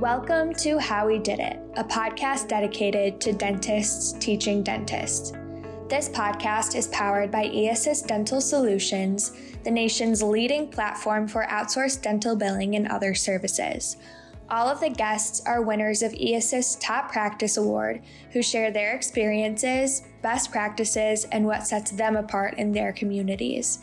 Welcome to How We Did It, a podcast dedicated to dentists teaching dentists. This podcast is powered by eAssist Dental Solutions, the nation's leading platform for outsourced dental billing and other services. All of the guests are winners of eAssist's Top Practice Award who share their experiences, best practices, and what sets them apart in their communities.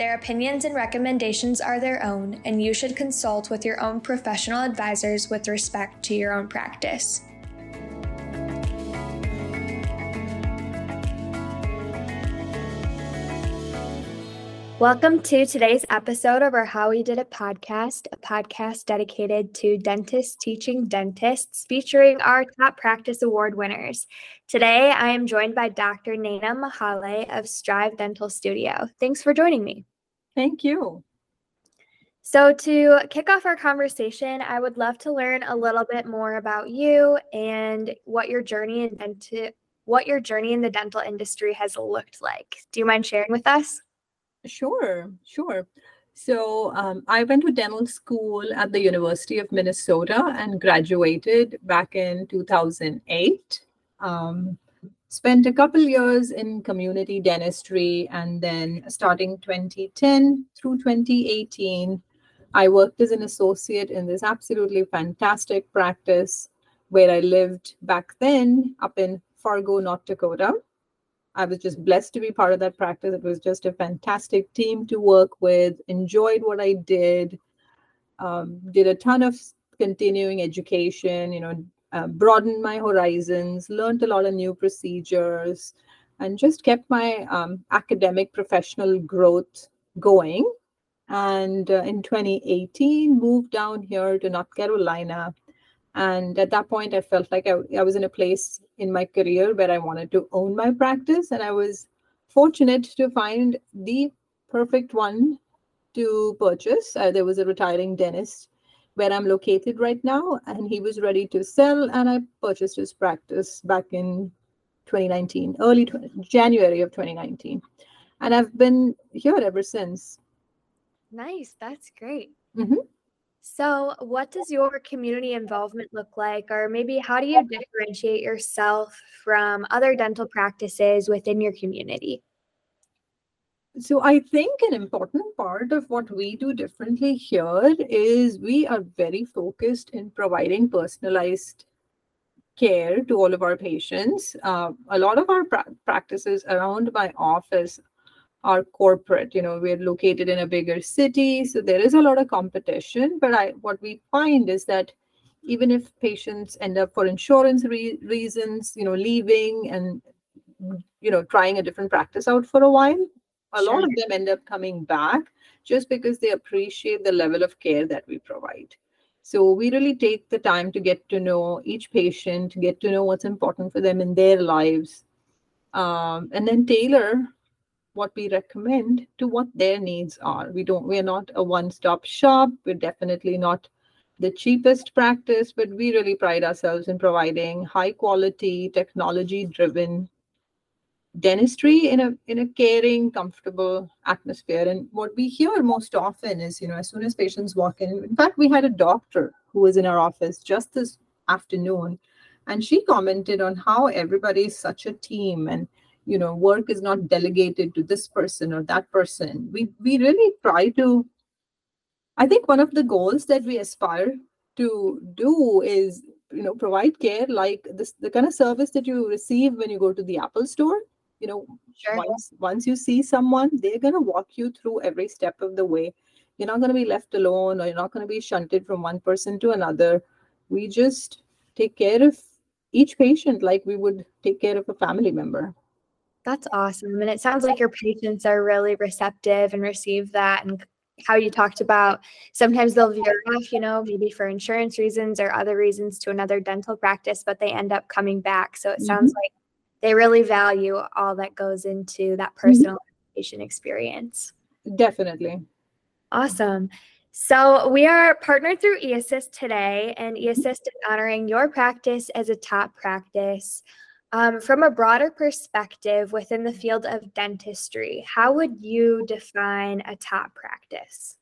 Their opinions and recommendations are their own, and you should consult with your own professional advisors with respect to your own practice. Welcome to today's episode of our How We Did It podcast, a podcast dedicated to dentists teaching dentists, featuring our top practice award winners. Today, I am joined by Dr. Naina Mahale of Strive Dental Studio. Thanks for joining me. Thank you. So, to kick off our conversation, I would love to learn a little bit more about you and what your journey in dent- what your journey in the dental industry has looked like. Do you mind sharing with us? Sure, sure. So um, I went to dental school at the University of Minnesota and graduated back in 2008. Um, spent a couple years in community dentistry, and then starting 2010 through 2018, I worked as an associate in this absolutely fantastic practice where I lived back then up in Fargo, North Dakota. I was just blessed to be part of that practice. It was just a fantastic team to work with, enjoyed what I did, um, did a ton of continuing education, you know, uh, broadened my horizons, learned a lot of new procedures, and just kept my um, academic professional growth going. And uh, in 2018, moved down here to North Carolina and at that point, I felt like I, I was in a place in my career where I wanted to own my practice. And I was fortunate to find the perfect one to purchase. Uh, there was a retiring dentist where I'm located right now, and he was ready to sell. And I purchased his practice back in 2019, early 20, January of 2019. And I've been here ever since. Nice. That's great. Mm-hmm. So, what does your community involvement look like, or maybe how do you differentiate yourself from other dental practices within your community? So, I think an important part of what we do differently here is we are very focused in providing personalized care to all of our patients. Uh, a lot of our pra- practices around my office are corporate you know we're located in a bigger city so there is a lot of competition but i what we find is that even if patients end up for insurance re- reasons you know leaving and you know trying a different practice out for a while a sure. lot of them end up coming back just because they appreciate the level of care that we provide so we really take the time to get to know each patient get to know what's important for them in their lives um, and then tailor what we recommend to what their needs are. We don't, we're not a one stop shop. We're definitely not the cheapest practice, but we really pride ourselves in providing high quality, technology driven dentistry in a in a caring comfortable atmosphere. And what we hear most often is you know as soon as patients walk in in fact we had a doctor who was in our office just this afternoon and she commented on how everybody is such a team and you know work is not delegated to this person or that person. We we really try to i think one of the goals that we aspire to do is you know provide care like this the kind of service that you receive when you go to the apple store you know sure. once once you see someone they're going to walk you through every step of the way you're not going to be left alone or you're not going to be shunted from one person to another we just take care of each patient like we would take care of a family member that's awesome. And it sounds like your patients are really receptive and receive that. And how you talked about sometimes they'll veer off, you know, maybe for insurance reasons or other reasons to another dental practice, but they end up coming back. So it mm-hmm. sounds like they really value all that goes into that mm-hmm. personal mm-hmm. patient experience. Definitely. Awesome. So we are partnered through eAssist today, and eAssist is honoring your practice as a top practice. Um, from a broader perspective within the field of dentistry, how would you define a top practice?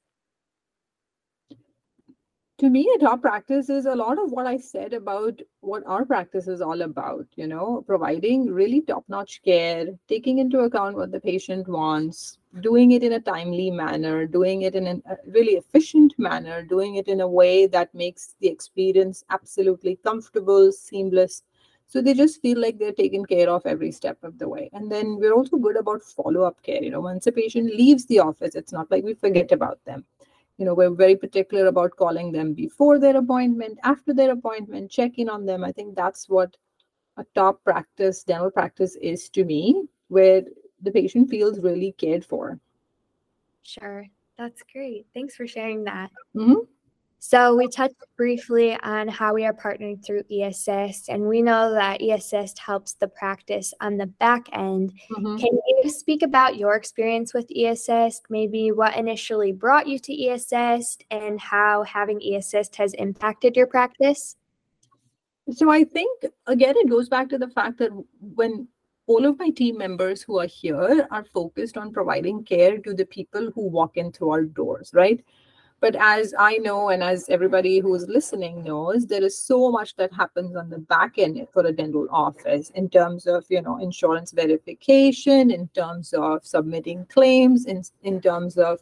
To me a top practice is a lot of what i said about what our practice is all about you know providing really top notch care taking into account what the patient wants doing it in a timely manner doing it in a really efficient manner doing it in a way that makes the experience absolutely comfortable seamless. So they just feel like they're taken care of every step of the way. And then we're also good about follow up care you know once a patient leaves the office it's not like we forget about them you know we're very particular about calling them before their appointment after their appointment checking on them. I think that's what a top practice dental practice is to me where the patient feels really cared for. Sure. That's great. Thanks for sharing that. Mm-hmm. So we touched briefly on how we are partnering through eAssist, and we know that eAssist helps the practice on the back end. Mm-hmm. Can you speak about your experience with eAssist, maybe what initially brought you to eAssist, and how having eAssist has impacted your practice? So I think again it goes back to the fact that when all of my team members who are here are focused on providing care to the people who walk in through our doors, right? But as I know, and as everybody who's listening knows, there is so much that happens on the back end for a dental office in terms of, you know, insurance verification, in terms of submitting claims, in, in terms of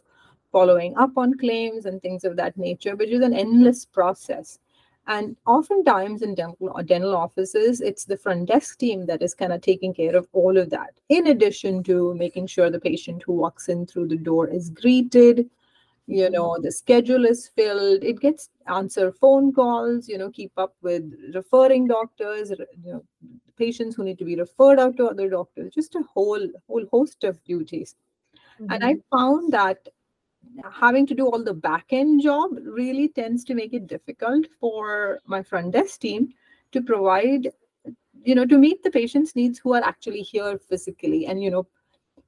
following up on claims and things of that nature, which is an endless process. And oftentimes in dental, dental offices, it's the front desk team that is kind of taking care of all of that, in addition to making sure the patient who walks in through the door is greeted, you know the schedule is filled it gets answer phone calls you know keep up with referring doctors you know patients who need to be referred out to other doctors just a whole whole host of duties mm-hmm. and i found that having to do all the back end job really tends to make it difficult for my front desk team to provide you know to meet the patient's needs who are actually here physically and you know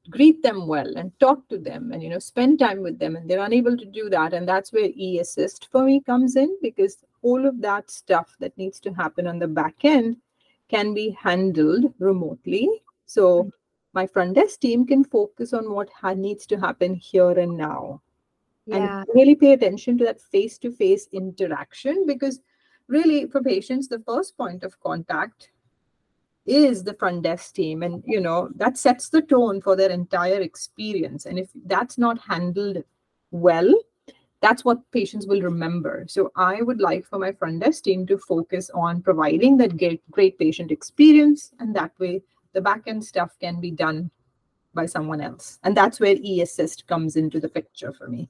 greet them well and talk to them and you know spend time with them and they're unable to do that. And that's where eAssist for me comes in because all of that stuff that needs to happen on the back end can be handled remotely. So mm-hmm. my front desk team can focus on what ha- needs to happen here and now. Yeah. and really pay attention to that face to face interaction because really for patients the first point of contact is the front desk team and you know that sets the tone for their entire experience and if that's not handled well that's what patients will remember so i would like for my front desk team to focus on providing that great, great patient experience and that way the back end stuff can be done by someone else and that's where eAssist comes into the picture for me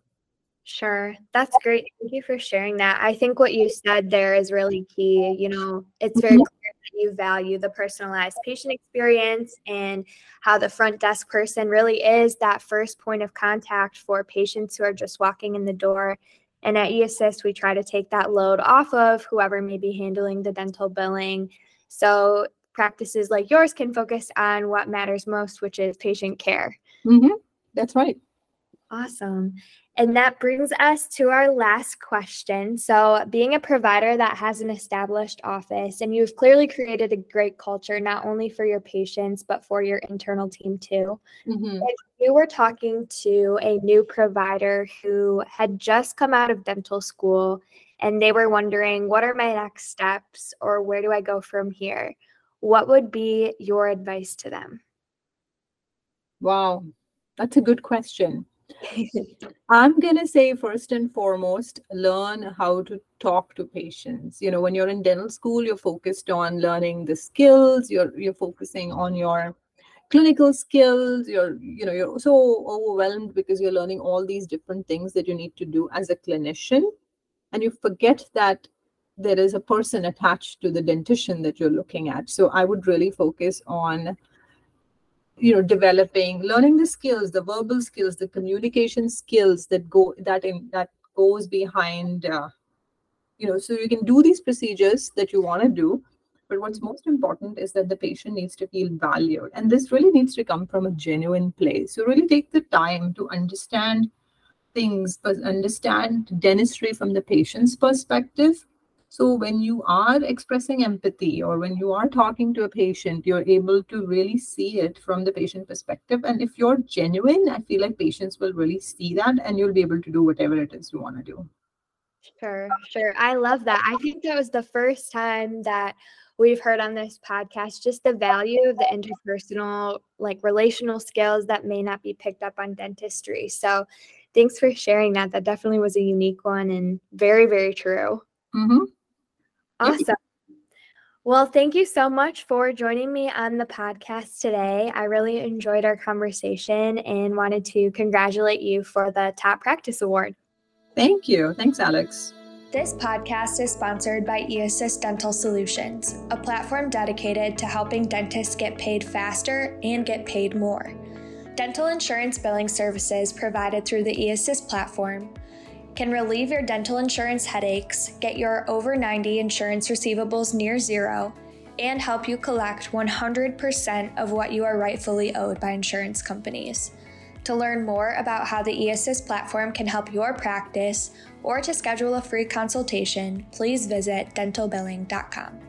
Sure. That's great. Thank you for sharing that. I think what you said there is really key. You know, it's very mm-hmm. clear you value the personalized patient experience and how the front desk person really is that first point of contact for patients who are just walking in the door. And at eAssist, we try to take that load off of whoever may be handling the dental billing. So practices like yours can focus on what matters most, which is patient care. Mm-hmm. That's right. Awesome. And that brings us to our last question. So, being a provider that has an established office, and you've clearly created a great culture, not only for your patients, but for your internal team too. Mm-hmm. If you were talking to a new provider who had just come out of dental school and they were wondering, what are my next steps or where do I go from here? What would be your advice to them? Wow, that's a good question. I'm going to say first and foremost, learn how to talk to patients. You know, when you're in dental school, you're focused on learning the skills, you're you're focusing on your clinical skills, you're you know, you're so overwhelmed because you're learning all these different things that you need to do as a clinician and you forget that there is a person attached to the dentition that you're looking at. So I would really focus on you know developing learning the skills the verbal skills the communication skills that go that in that goes behind uh, you know so you can do these procedures that you want to do. But what's most important is that the patient needs to feel valued. And this really needs to come from a genuine place. So really take the time to understand things but understand dentistry from the patient's perspective so when you are expressing empathy or when you are talking to a patient, you're able to really see it from the patient perspective. And if you're genuine, I feel like patients will really see that and you'll be able to do whatever it is you want to do. Sure, sure. I love that. I think that was the first time that we've heard on this podcast just the value of the interpersonal, like relational skills that may not be picked up on dentistry. So thanks for sharing that. That definitely was a unique one and very, very true. Mm-hmm. Awesome. Well, thank you so much for joining me on the podcast today. I really enjoyed our conversation and wanted to congratulate you for the Top Practice Award. Thank you. Thanks, Alex. This podcast is sponsored by eAssist Dental Solutions, a platform dedicated to helping dentists get paid faster and get paid more. Dental insurance billing services provided through the eAssist platform can relieve your dental insurance headaches, get your over 90 insurance receivables near zero, and help you collect 100% of what you are rightfully owed by insurance companies. To learn more about how the eAssist platform can help your practice or to schedule a free consultation, please visit dentalbilling.com.